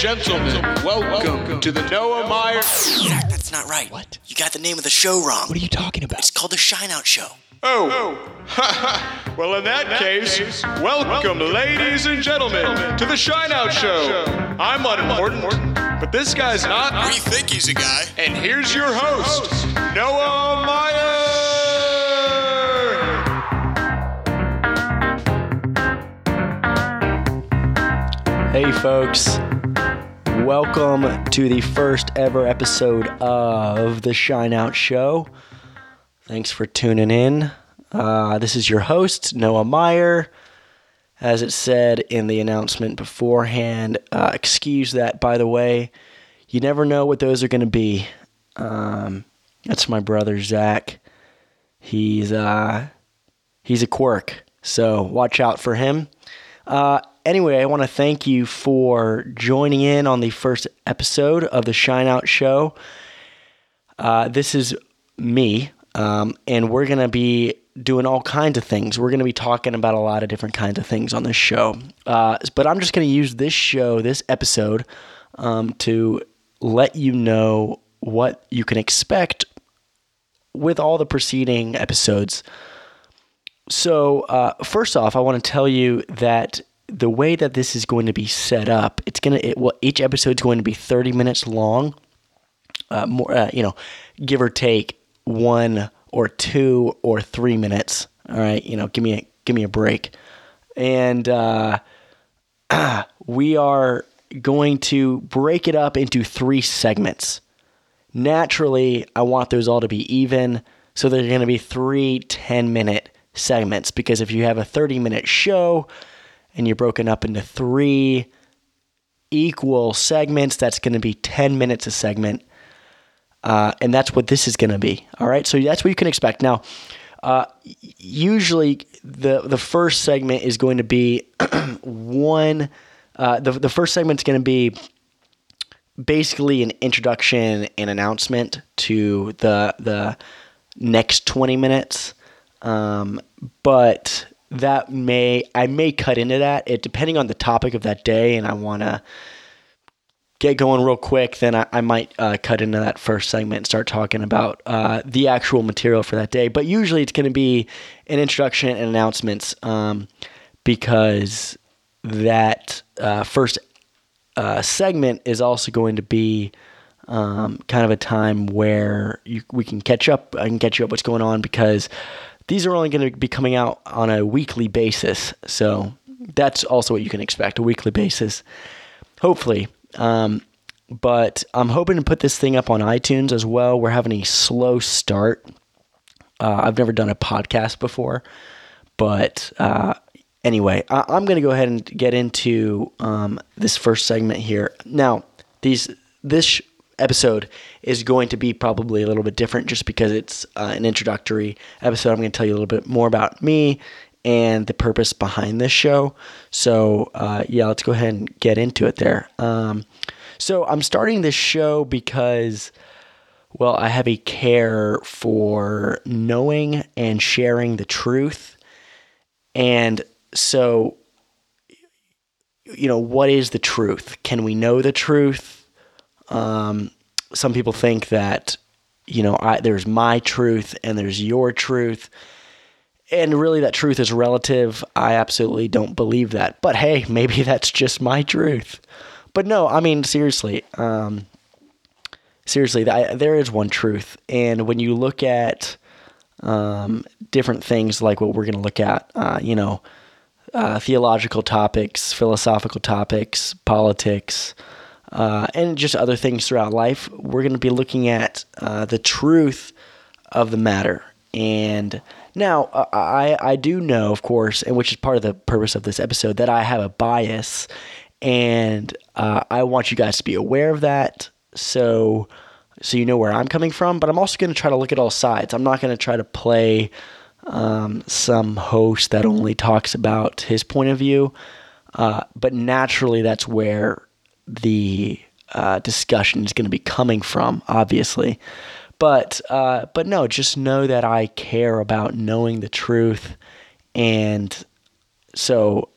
gentlemen, welcome to the Noah Meyer. Zach, that's not right. What? You got the name of the show wrong. What are you talking about? It's called the Shine Out Show. Oh, well, in that case, welcome, ladies and gentlemen, to the Shine Out Show. I'm unimportant, but this guy's not. We think he's a guy. And here's your host, Noah Meyer. Hey, folks. Welcome to the first ever episode of the Shine Out Show. Thanks for tuning in. Uh, this is your host, Noah Meyer. As it said in the announcement beforehand, uh, excuse that, by the way. You never know what those are going to be. Um, that's my brother, Zach. He's, uh, he's a quirk, so watch out for him. Uh, anyway, I want to thank you for joining in on the first episode of the Shine Out Show. Uh, this is me, um, and we're going to be doing all kinds of things. We're going to be talking about a lot of different kinds of things on this show. Uh, but I'm just going to use this show, this episode, um, to let you know what you can expect with all the preceding episodes. So, uh, first off, I want to tell you that the way that this is going to be set up, it's gonna it, well, each episode's going to be 30 minutes long, uh, more uh, you know, give or take one or two or three minutes. All right, you know, give me a give me a break, and uh, we are going to break it up into three segments. Naturally, I want those all to be even, so they're going to be three 10 minute segments because if you have a 30 minute show and you're broken up into three equal segments, that's going to be 10 minutes a segment. Uh, and that's what this is going to be. All right. So that's what you can expect. Now, uh, usually the, the first segment is going to be one, uh, the, the first segment is going to be basically an introduction and announcement to the, the next 20 minutes. Um, but that may I may cut into that. It depending on the topic of that day, and I want to get going real quick. Then I, I might uh, cut into that first segment and start talking about uh, the actual material for that day. But usually it's going to be an introduction and announcements um, because that uh, first uh, segment is also going to be. Um, kind of a time where you, we can catch up. I can catch you up what's going on because these are only going to be coming out on a weekly basis. So that's also what you can expect a weekly basis, hopefully. Um, but I'm hoping to put this thing up on iTunes as well. We're having a slow start. Uh, I've never done a podcast before, but uh, anyway, I- am going to go ahead and get into um, this first segment here. Now, these this episode is going to be probably a little bit different just because it's uh, an introductory episode. I'm going to tell you a little bit more about me and the purpose behind this show. So, uh, yeah, let's go ahead and get into it there. Um, so, I'm starting this show because, well, I have a care for knowing and sharing the truth. And so, you know, what is the truth? Can we know the truth? Um, some people think that you know I, there's my truth and there's your truth. And really that truth is relative. I absolutely don't believe that. But hey maybe that's just my truth. But no i mean seriously um, seriously there is one truth. And when you look at um, different things like what we're going to look at uh, you know uh, theological topics philosophical topics politics uh, and just other things throughout life, we're going to be looking at uh, the truth of the matter. And now, uh, I, I do know, of course, and which is part of the purpose of this episode, that I have a bias, and uh, I want you guys to be aware of that. So, so you know where I'm coming from. But I'm also going to try to look at all sides. I'm not going to try to play um, some host that only talks about his point of view. Uh, but naturally, that's where the uh, discussion is going to be coming from, obviously. But uh, but no, just know that I care about knowing the truth, and so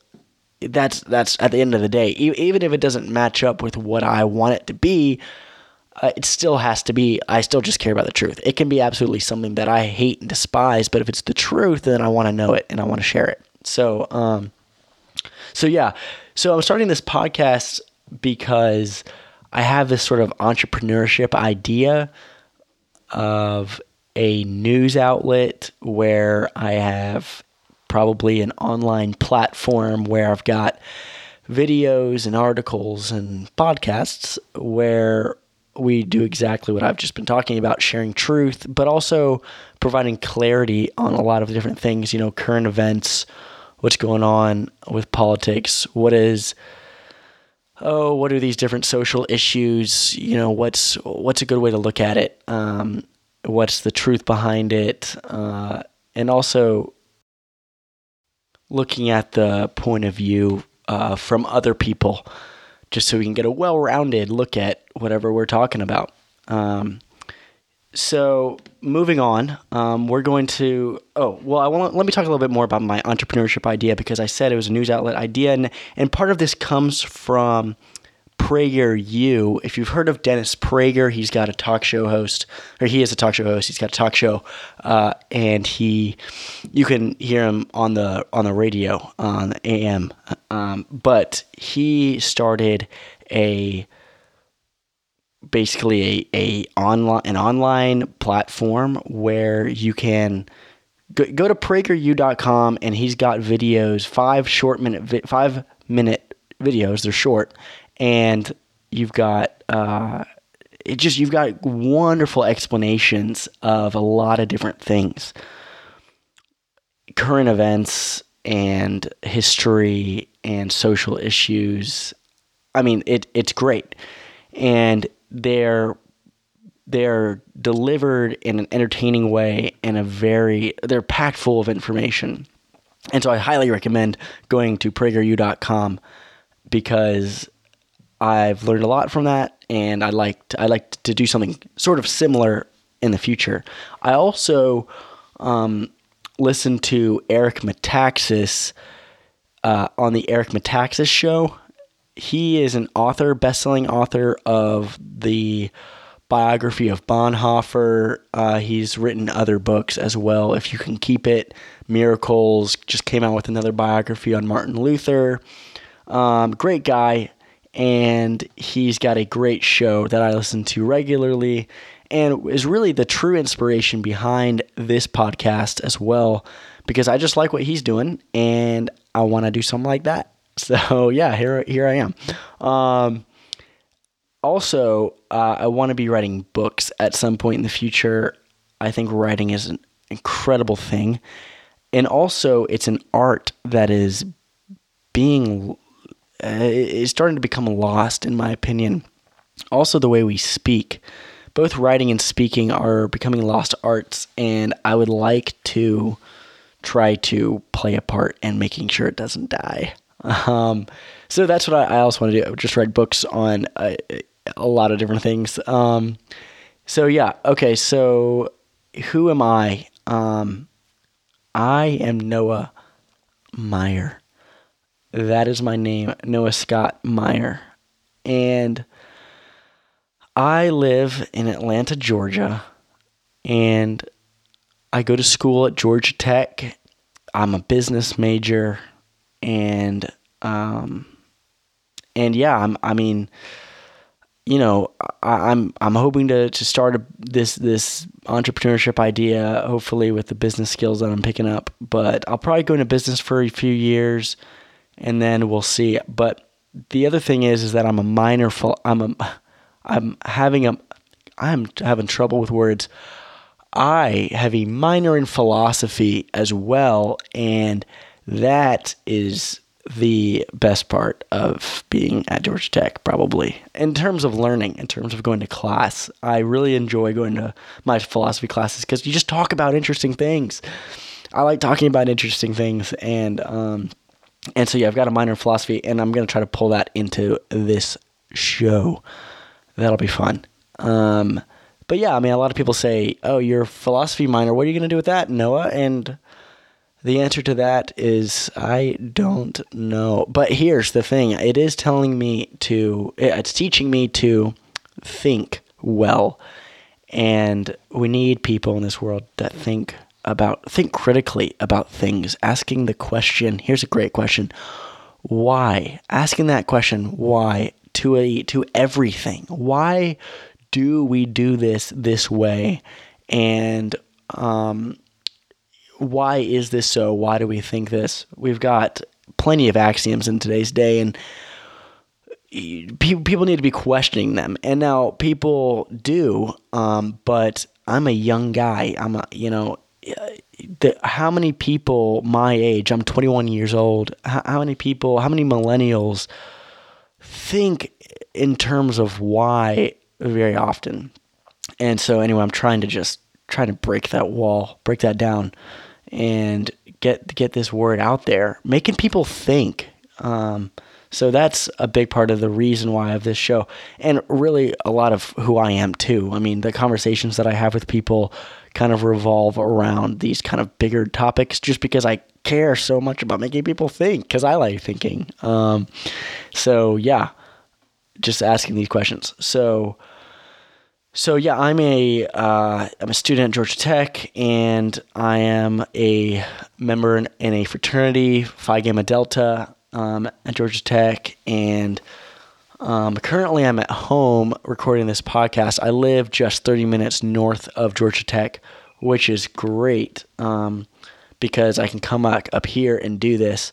that's that's at the end of the day, e- even if it doesn't match up with what I want it to be, uh, it still has to be. I still just care about the truth. It can be absolutely something that I hate and despise, but if it's the truth, then I want to know it and I want to share it. So, um, so yeah, so I'm starting this podcast because I have this sort of entrepreneurship idea of a news outlet where I have probably an online platform where I've got videos and articles and podcasts where we do exactly what I've just been talking about sharing truth, but also providing clarity on a lot of different things, you know, current events, what's going on with politics, what is oh, what are these different social issues? You know, what's what's a good way to look at it? Um, what's the truth behind it? Uh, and also looking at the point of view uh, from other people, just so we can get a well-rounded look at whatever we're talking about. Um, so moving on, um, we're going to. Oh well, I want let me talk a little bit more about my entrepreneurship idea because I said it was a news outlet idea, and and part of this comes from PragerU. If you've heard of Dennis Prager, he's got a talk show host, or he is a talk show host. He's got a talk show, uh, and he, you can hear him on the on the radio on AM. Um, but he started a basically a, a online an online platform where you can go, go to prageru.com and he's got videos five short minute vi- five minute videos they're short and you've got uh, it just you've got wonderful explanations of a lot of different things. Current events and history and social issues. I mean it it's great. And they're they're delivered in an entertaining way and a very they're packed full of information. And so i highly recommend going to prageru.com because i've learned a lot from that and i like to, i like to do something sort of similar in the future. I also um, listen to eric metaxas uh, on the eric metaxas show he is an author, best-selling author of the biography of Bonhoeffer. Uh, he's written other books as well. If you can keep it, Miracles just came out with another biography on Martin Luther. Um, great guy, and he's got a great show that I listen to regularly, and is really the true inspiration behind this podcast as well. Because I just like what he's doing, and I want to do something like that. So yeah, here here I am. Um, also, uh, I want to be writing books at some point in the future. I think writing is an incredible thing, and also it's an art that is being uh, is starting to become lost, in my opinion. Also, the way we speak, both writing and speaking are becoming lost arts, and I would like to try to play a part in making sure it doesn't die. Um, so that's what I, I also want to do. Just write books on a, a lot of different things. Um, so yeah, okay. So who am I? Um, I am Noah Meyer. That is my name, Noah Scott Meyer, and I live in Atlanta, Georgia, and I go to school at Georgia Tech. I'm a business major and um, and yeah, I'm. I mean, you know, I, am I'm, I'm hoping to to start a, this this entrepreneurship idea, hopefully with the business skills that I'm picking up. But I'll probably go into business for a few years, and then we'll see. But the other thing is, is that I'm a minor. I'm a. I'm having a. I'm having trouble with words. I have a minor in philosophy as well, and that is the best part of being at Georgia Tech, probably. In terms of learning, in terms of going to class, I really enjoy going to my philosophy classes because you just talk about interesting things. I like talking about interesting things, and um, and so yeah, I've got a minor in philosophy, and I'm gonna try to pull that into this show. That'll be fun. Um, but yeah, I mean, a lot of people say, "Oh, you're a philosophy minor. What are you gonna do with that, Noah?" And The answer to that is I don't know. But here's the thing it is telling me to, it's teaching me to think well. And we need people in this world that think about, think critically about things, asking the question. Here's a great question why? Asking that question, why, to, a, to everything. Why do we do this this way? And, um, why is this so? Why do we think this? We've got plenty of axioms in today's day, and people need to be questioning them. And now people do, um, but I'm a young guy. I'm a, you know, the, how many people my age, I'm 21 years old, how, how many people, how many millennials think in terms of why very often? And so, anyway, I'm trying to just try to break that wall, break that down and get get this word out there, making people think. Um, so that's a big part of the reason why have this show, and really a lot of who I am too. I mean, the conversations that I have with people kind of revolve around these kind of bigger topics, just because I care so much about making people think, because I like thinking. Um, so yeah, just asking these questions. So so yeah, I'm a am uh, a student at Georgia Tech, and I am a member in, in a fraternity, Phi Gamma Delta, um, at Georgia Tech, and um, currently I'm at home recording this podcast. I live just 30 minutes north of Georgia Tech, which is great um, because I can come back up here and do this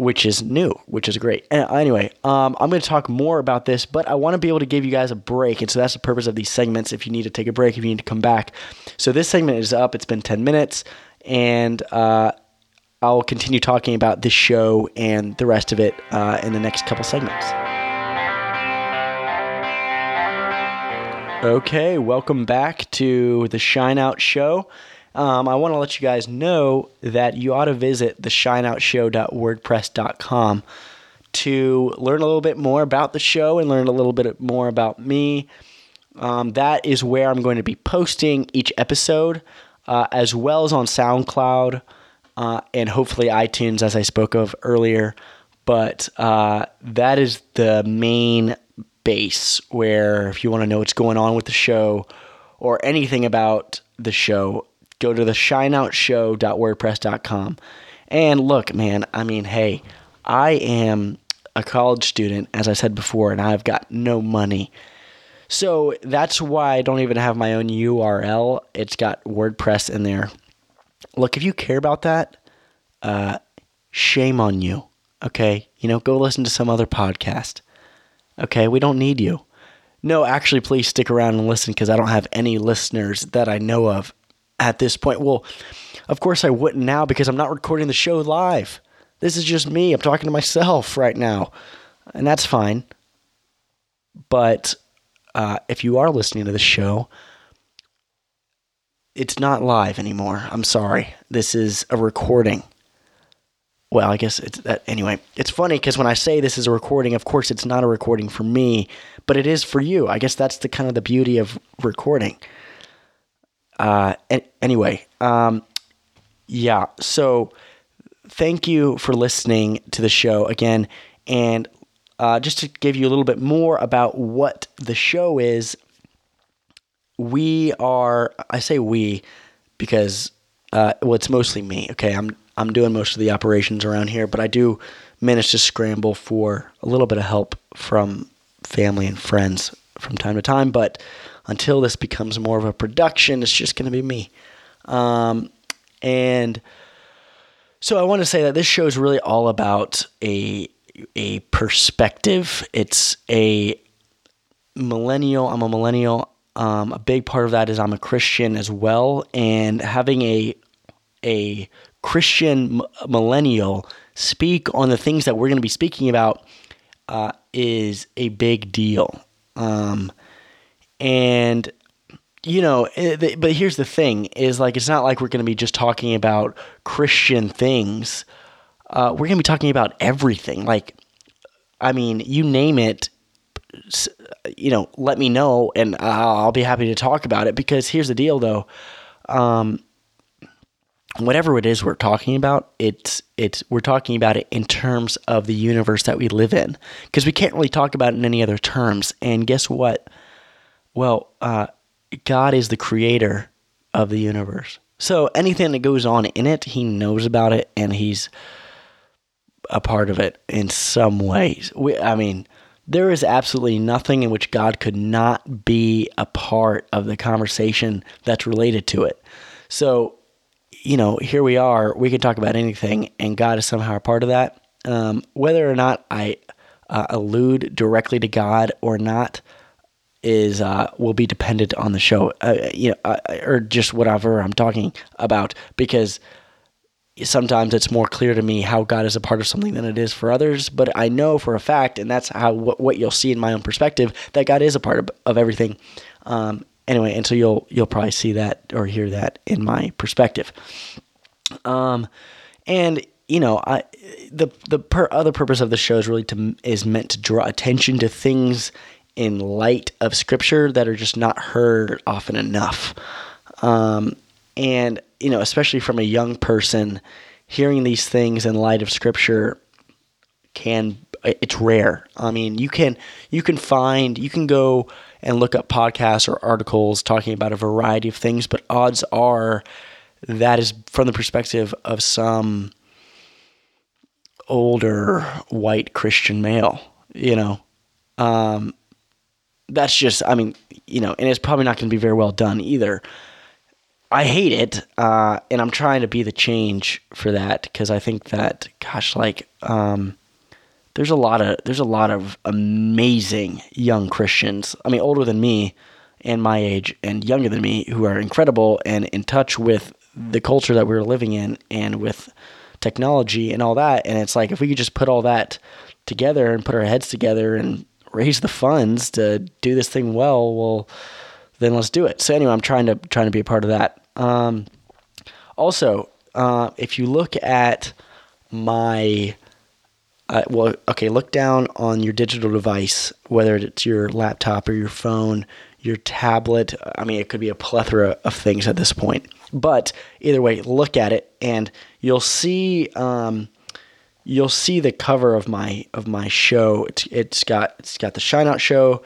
which is new, which is great. Anyway, um, I'm going to talk more about this, but I want to be able to give you guys a break. And so that's the purpose of these segments. If you need to take a break, if you need to come back. So this segment is up. It's been 10 minutes. And uh, I'll continue talking about this show and the rest of it uh, in the next couple segments. Okay, welcome back to the Shine Out Show um, I want to let you guys know that you ought to visit theshineoutshow.wordpress.com to learn a little bit more about the show and learn a little bit more about me. Um, that is where I'm going to be posting each episode, uh, as well as on SoundCloud uh, and hopefully iTunes, as I spoke of earlier. But uh, that is the main base where, if you want to know what's going on with the show or anything about the show, go to the shineoutshow.wordpress.com. And look, man, I mean, hey, I am a college student, as I said before, and I've got no money. So that's why I don't even have my own URL. It's got WordPress in there. Look, if you care about that, uh, shame on you. Okay? You know, go listen to some other podcast. Okay? We don't need you. No, actually, please stick around and listen because I don't have any listeners that I know of at this point. Well, of course I wouldn't now because I'm not recording the show live. This is just me. I'm talking to myself right now, and that's fine. But uh, if you are listening to the show, it's not live anymore. I'm sorry. This is a recording. Well, I guess it's that anyway. It's funny because when I say this is a recording, of course it's not a recording for me, but it is for you. I guess that's the kind of the beauty of recording. Uh, anyway, um, yeah. So thank you for listening to the show again. And uh, just to give you a little bit more about what the show is, we are, I say we because, uh, well, it's mostly me. Okay. I'm, I'm doing most of the operations around here, but I do manage to scramble for a little bit of help from family and friends from time to time. But until this becomes more of a production, it's just going to be me. Um, and so I want to say that this show is really all about a a perspective. It's a millennial. I'm a millennial. Um, a big part of that is I'm a Christian as well, and having a a Christian millennial speak on the things that we're going to be speaking about uh, is a big deal. Um, and you know eh, but here's the thing is like it's not like we're going to be just talking about christian things. Uh, we're going to be talking about everything. Like i mean you name it you know let me know and i'll be happy to talk about it. Because here's the deal though. Um, whatever it is we're talking about, it's it's we're talking about it in terms of the universe that we live in. Because we can't really talk about it in any other terms. And guess what? Well, uh, God is the creator of the universe. So anything that goes on in it, he knows about it and he's a part of it in some ways. We, I mean, there is absolutely nothing in which God could not be a part of the conversation that's related to it. So, you know, here we are. We can talk about anything, and God is somehow a part of that. Um, whether or not I uh, allude directly to God or not is uh, will be dependent on the show, uh, you know, uh, or just whatever I'm talking about, because sometimes it's more clear to me how God is a part of something than it is for others. But I know for a fact, and that's how what, what you'll see in my own perspective, that God is a part of, of everything. Um, anyway, and so you'll you'll probably see that or hear that in my perspective. Um, and you know, I the the per, other purpose of the show is really to is meant to draw attention to things in light of Scripture that are just not heard often enough. Um, and you know, especially from a young person, hearing these things in light of Scripture can it's rare. I mean, you can you can find you can go and look up podcasts or articles talking about a variety of things, but odds are that is from the perspective of some older white Christian male, you know. Um, that's just, I mean, you know, and it's probably not going to be very well done either. I hate it, uh, and I'm trying to be the change for that because I think that, gosh, like, um, there's a lot of there's a lot of amazing young Christians. I mean, older than me and my age, and younger than me, who are incredible and in touch with the culture that we're living in and with technology and all that. And it's like if we could just put all that together and put our heads together and raise the funds to do this thing well, well, then let's do it. So anyway, I'm trying to trying to be a part of that. Um, also, uh, if you look at my uh, well, okay, look down on your digital device, whether it's your laptop or your phone, your tablet. I mean, it could be a plethora of things at this point. But either way, look at it, and you'll see um, you'll see the cover of my of my show. It's, it's got it's got the Shine Out Show.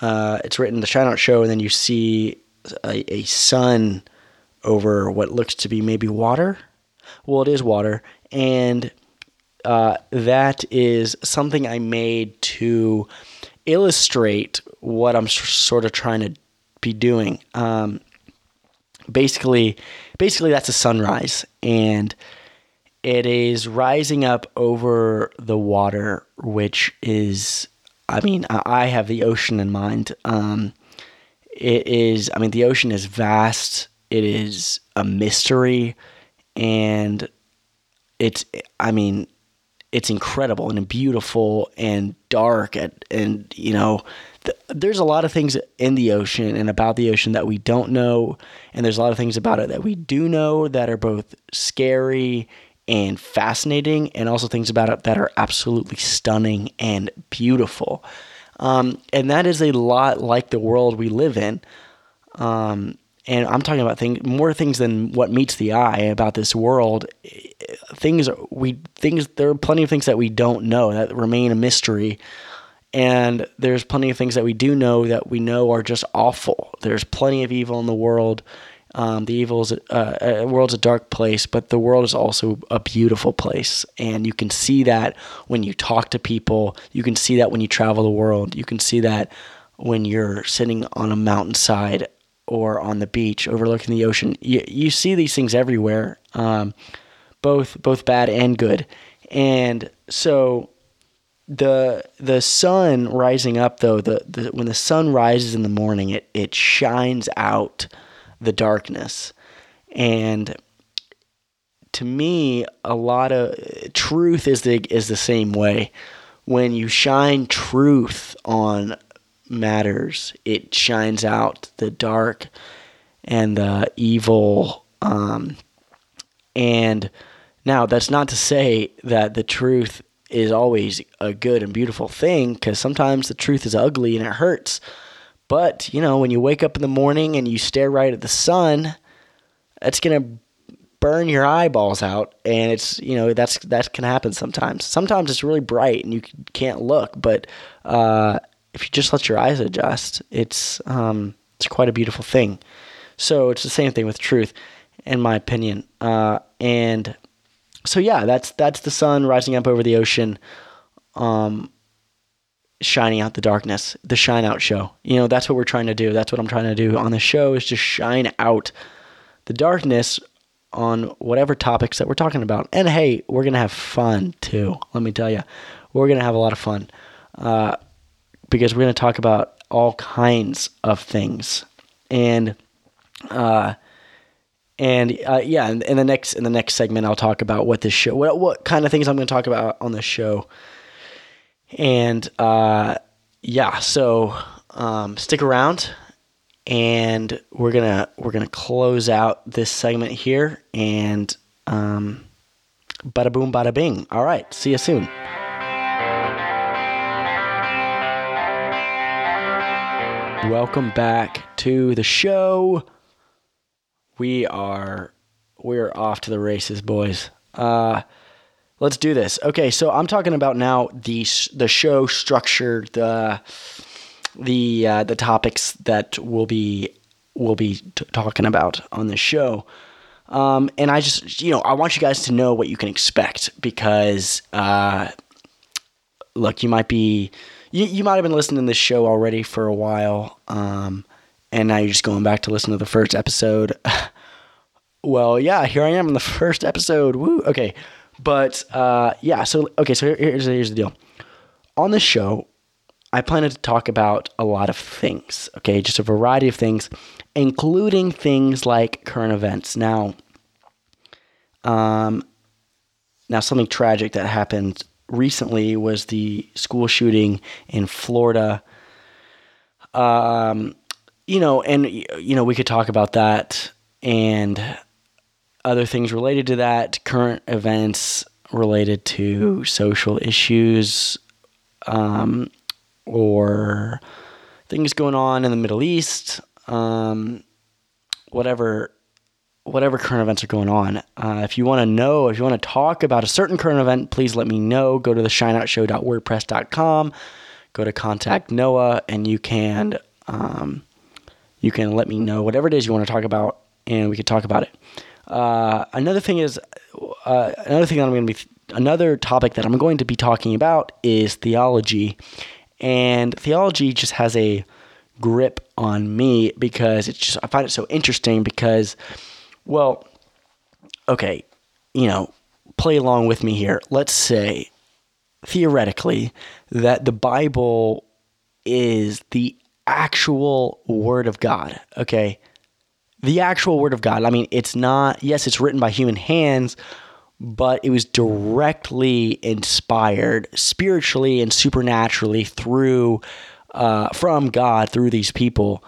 Uh, it's written the Shine Out Show, and then you see a, a sun over what looks to be maybe water. Well, it is water, and uh, that is something I made to illustrate what I'm sort of trying to be doing. Um, basically, basically that's a sunrise, and it is rising up over the water, which is, I mean, I have the ocean in mind. Um, it is, I mean, the ocean is vast. It is a mystery, and it's, I mean, it's incredible and beautiful and dark and, and you know th- there's a lot of things in the ocean and about the ocean that we don't know and there's a lot of things about it that we do know that are both scary and fascinating and also things about it that are absolutely stunning and beautiful um, and that is a lot like the world we live in um, and I'm talking about things more things than what meets the eye about this world. Things we things there are plenty of things that we don't know that remain a mystery, and there's plenty of things that we do know that we know are just awful. There's plenty of evil in the world. Um, the evil is uh, uh, world's a dark place, but the world is also a beautiful place, and you can see that when you talk to people. You can see that when you travel the world. You can see that when you're sitting on a mountainside or on the beach overlooking the ocean. You, you see these things everywhere, um, both both bad and good. And so the the sun rising up though the, the when the sun rises in the morning it it shines out the darkness and to me a lot of truth is the is the same way when you shine truth on matters. It shines out the dark and the evil. Um, and now, that's not to say that the truth is always a good and beautiful thing, because sometimes the truth is ugly and it hurts. But, you know, when you wake up in the morning and you stare right at the sun, that's going to burn your eyeballs out, and it's you know that's that can happen sometimes. Sometimes it's really bright and you can't look, but uh, if you just let your eyes adjust, it's um, it's quite a beautiful thing. So it's the same thing with truth, in my opinion. Uh, and so yeah, that's that's the sun rising up over the ocean, um, shining out the darkness. The shine out show. You know that's what we're trying to do. That's what I'm trying to do on the show is just shine out the darkness on whatever topics that we're talking about. And hey, we're gonna have fun too. Let me tell you, we're gonna have a lot of fun uh, because we're gonna talk about all kinds of things. And uh, and uh, yeah, in, the next in the next segment, I'll talk about what this show, what what kind of things I'm going to talk about on the show, and uh, yeah, so um, stick around, and we're gonna we're gonna close out this segment here, and um, bada boom, bada bing. All right, see you soon. Welcome back to the show we are we're off to the races, boys. Uh, let's do this. Okay, so I'm talking about now the the show structure, the the uh, the topics that we'll be we'll be t- talking about on the show. Um, and I just you know I want you guys to know what you can expect because uh, look, you might be you, you might have been listening to this show already for a while. Um, and now you're just going back to listen to the first episode. well, yeah, here I am in the first episode. Woo. Okay, but uh, yeah. So okay, so here's here's the deal. On this show, I plan to talk about a lot of things. Okay, just a variety of things, including things like current events. Now, um, now something tragic that happened recently was the school shooting in Florida. Um, you know, and you know, we could talk about that and other things related to that, current events related to social issues, um, or things going on in the Middle East, um, whatever, whatever current events are going on. Uh, if you want to know, if you want to talk about a certain current event, please let me know. Go to the shineoutshow.wordpress.com, go to contact Noah, and you can. Um, you can let me know whatever it is you want to talk about, and we could talk about it. Uh, another thing is, uh, another thing that I'm going to be, another topic that I'm going to be talking about is theology, and theology just has a grip on me because it's just I find it so interesting because, well, okay, you know, play along with me here. Let's say theoretically that the Bible is the actual word of God, okay? The actual word of God. I mean, it's not, yes, it's written by human hands, but it was directly inspired spiritually and supernaturally through, uh, from God through these people.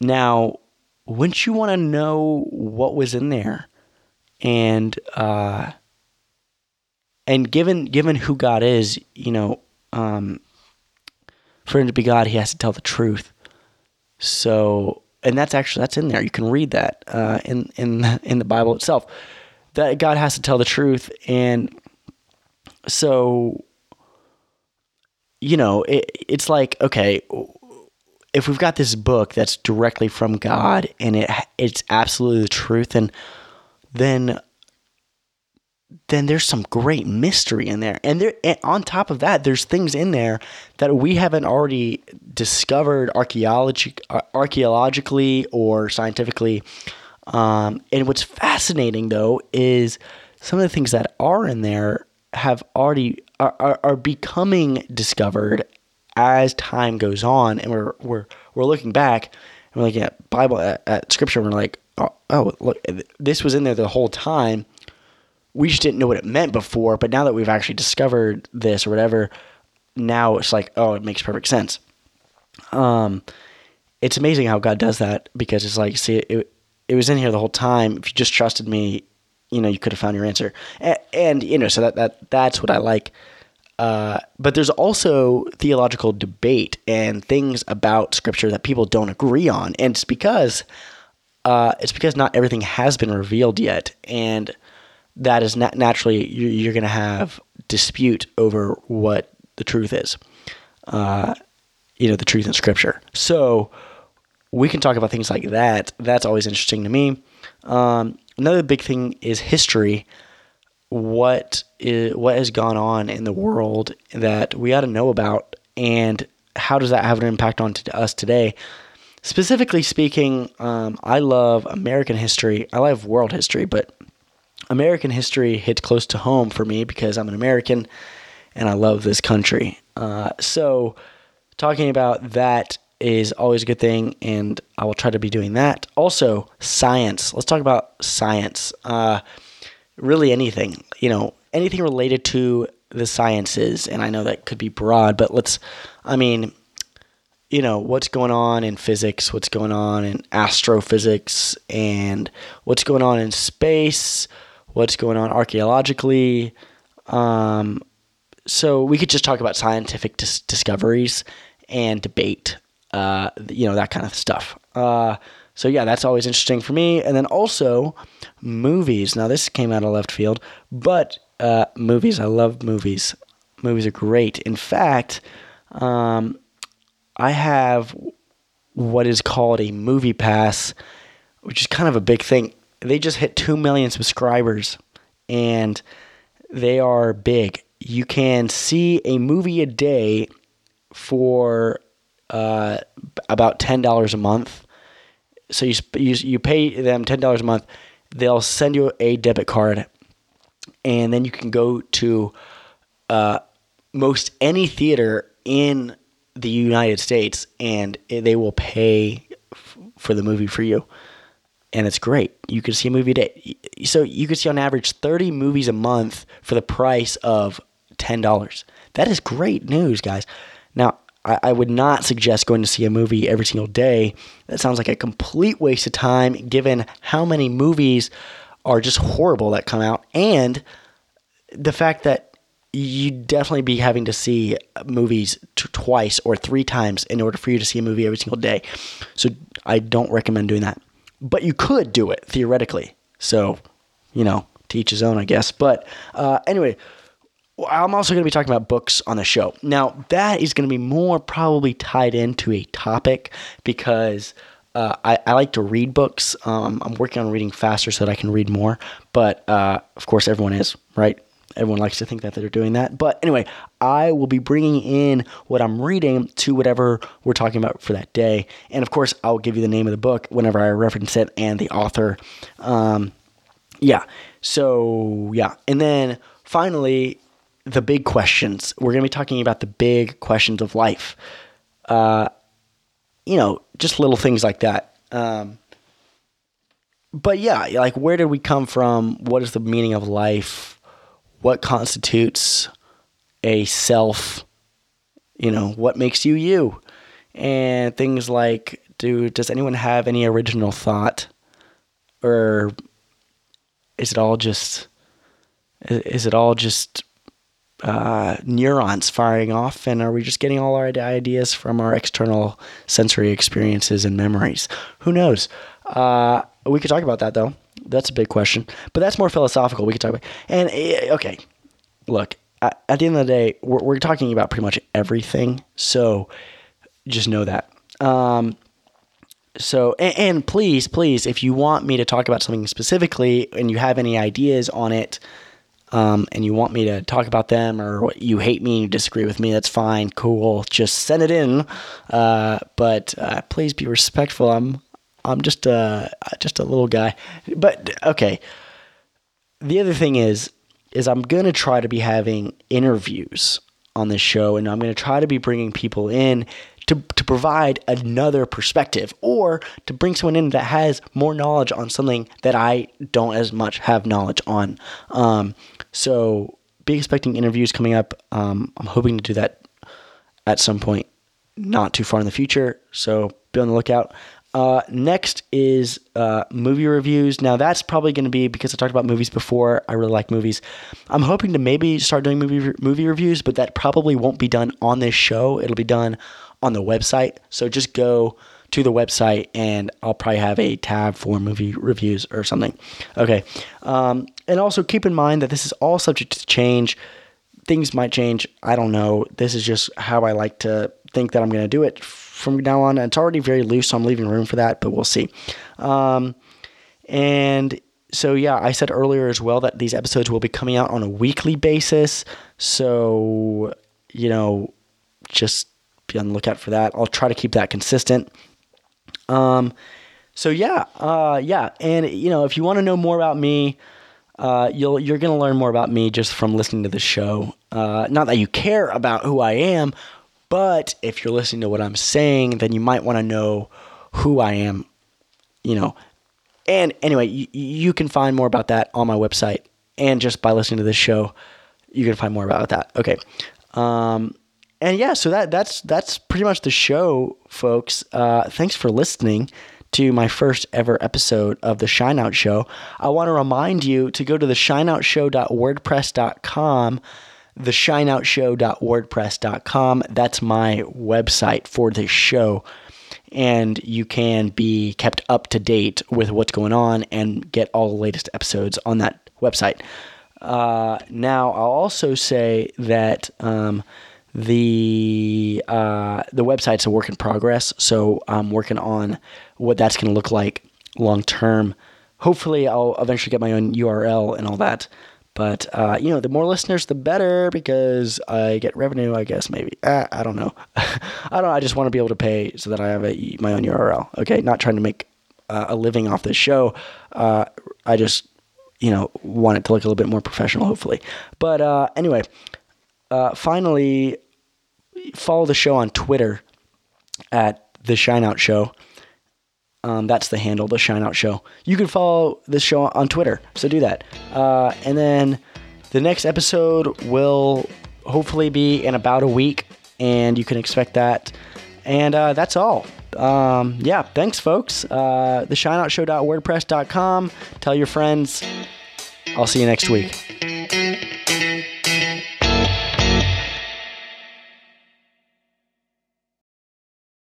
Now, wouldn't you want to know what was in there? And, uh, and given given who God is, you know, um, for him to be God, he has to tell the truth. So, and that's actually that's in there. You can read that uh, in in in the Bible itself. That God has to tell the truth, and so you know it, it's like okay, if we've got this book that's directly from God and it it's absolutely the truth, and then then there's some great mystery in there. And there and on top of that, there's things in there that we haven't already discovered archaeology, archaeologically or scientifically. Um, and what's fascinating though is some of the things that are in there have already are, are, are becoming discovered as time goes on, and we're we're we're looking back and we're looking at Bible at, at Scripture, and we're like, oh, oh, look, this was in there the whole time we just didn't know what it meant before, but now that we've actually discovered this or whatever, now it's like, oh, it makes perfect sense. Um, it's amazing how God does that because it's like, see, it, it was in here the whole time. If you just trusted me, you know, you could have found your answer. And, and you know, so that, that that's what I like. Uh, but there's also theological debate and things about scripture that people don't agree on. And it's because uh, it's because not everything has been revealed yet, and that is nat- naturally you're, you're going to have dispute over what the truth is. Uh, you know, the truth in Scripture. So we can talk about things like that. That's always interesting to me. Um, another big thing is history. What is what has gone on in the world that we ought to know about, and how does that have an impact on us today? Specifically speaking, um, I love American history. I love world history, but American history hits close to home for me because I'm an American and I love this country. Uh, so, talking about that is always a good thing, and I will try to be doing that. Also, science. Let's talk about science. Uh, really, anything, you know, anything related to the sciences. And I know that could be broad, but let's, I mean, you know, what's going on in physics, what's going on in astrophysics, and what's going on in space, what's going on archaeologically. Um, so we could just talk about scientific dis- discoveries and debate, uh, you know, that kind of stuff. Uh, so yeah, that's always interesting for me. And then also movies. Now this came out of left field, but uh, movies. I love movies. Movies are great. In fact, um, I have what is called a movie pass, which is kind of a big thing. They just hit 2 million subscribers and they are big. You can see a movie a day for uh, about $10 a month. So you, you, you pay them $10 a month. They'll send you a debit card and then you can go to uh, most any theater in the United States, and they will pay f- for the movie for you, and it's great. You can see a movie a day, so you can see on average thirty movies a month for the price of ten dollars. That is great news, guys. Now, I, I would not suggest going to see a movie every single day. That sounds like a complete waste of time, given how many movies are just horrible that come out, and the fact that you'd definitely be having to see movies t- twice or three times in order for you to see a movie every single day. So I don't recommend doing that. But you could do it theoretically. So, you know, teach his own, I guess. But uh, anyway, I'm also going to be talking about books on the show. Now, that is going to be more probably tied into a topic because uh, I, I, like to read books. Um, I'm working on reading faster so that I can read more. But uh, of course, everyone is, right? Everyone likes to think that they're doing that. But anyway, I will be bringing in what I'm reading to whatever we're talking about for that day. And of course, I'll give you the name of the book whenever I reference it and the author. Um, yeah. So, yeah. And then finally, the big questions. We're going to be talking about the big questions of life. Uh, you know, just little things like that. Um, but yeah, like where did we come from? What is the meaning of life? What constitutes a self, you know, what makes you you, and things like do does anyone have any original thought, or is it all just is it all just uh, neurons firing off, and are we just getting all our ideas from our external sensory experiences and memories? Who knows? Uh, we could talk about that though. That's a big question, but that's more philosophical. We could talk about. And eh, okay, look, at, the end of the day, we're, we're talking about pretty much everything. So just know that. Um, so and, and, please please if you want me to talk about something specifically and you have any ideas on it um, and you want me to talk about them or you hate me you disagree with me that's fine cool just send it in uh, but uh, please be respectful i'm i'm just a just a little guy but okay the other thing is is I'm going to try to be having interviews on this show and I'm going to try to be bringing people in to, to provide another perspective or to bring someone in that has more knowledge on something that I don't as much have knowledge on. Um, so be expecting interviews coming up. Um, I'm hoping to do that at some point, not too far in the future. So be on the lookout. Uh, next is uh, movie reviews. Now that's probably going to be because I talked about movies before. I really like movies. I'm hoping to maybe start doing movie movie reviews, but that probably won't be done on this show. It'll be done on the website. So just go to the website, and I'll probably have a tab for movie reviews or something. Okay. Um, and also keep in mind that this is all subject to change. Things might change. I don't know. This is just how I like to think that I'm going to do it from now on. It's already very loose, so I'm leaving room for that, but we'll see. Um, and so, yeah, I said earlier as well that these episodes will be coming out on a weekly basis. So, you know, just be on the lookout for that. I'll try to keep that consistent. Um, so yeah, uh, yeah, and you know, if you want to know more about me, uh, you'll you're gonna learn more about me just from listening to the show. Uh, not that you care about who I am, but if you're listening to what I'm saying, then you might want to know who I am. You know, and anyway, you, you can find more about that on my website, and just by listening to this show, you can find more about that. Okay. Um, and yeah, so that that's that's pretty much the show, folks. Uh, thanks for listening to my first ever episode of the Shine Out Show. I want to remind you to go to the shineoutshow.wordpress.com, the shineoutshow.wordpress.com. That's my website for the show. And you can be kept up to date with what's going on and get all the latest episodes on that website. Uh, now, I'll also say that um, the uh, the website's a work in progress, so I'm working on what that's going to look like long term. Hopefully, I'll eventually get my own URL and all that. But uh, you know, the more listeners, the better because I get revenue. I guess maybe uh, I don't know. I don't. I just want to be able to pay so that I have a, my own URL. Okay, not trying to make uh, a living off this show. Uh, I just you know want it to look a little bit more professional, hopefully. But uh, anyway, uh, finally, follow the show on Twitter at the Shine Out Show. Um, that's the handle, the Shine Out Show. You can follow this show on Twitter, so do that. Uh, and then the next episode will hopefully be in about a week, and you can expect that. And uh, that's all. Um, yeah, thanks, folks. Uh, shineoutshow.wordpress.com. Tell your friends. I'll see you next week.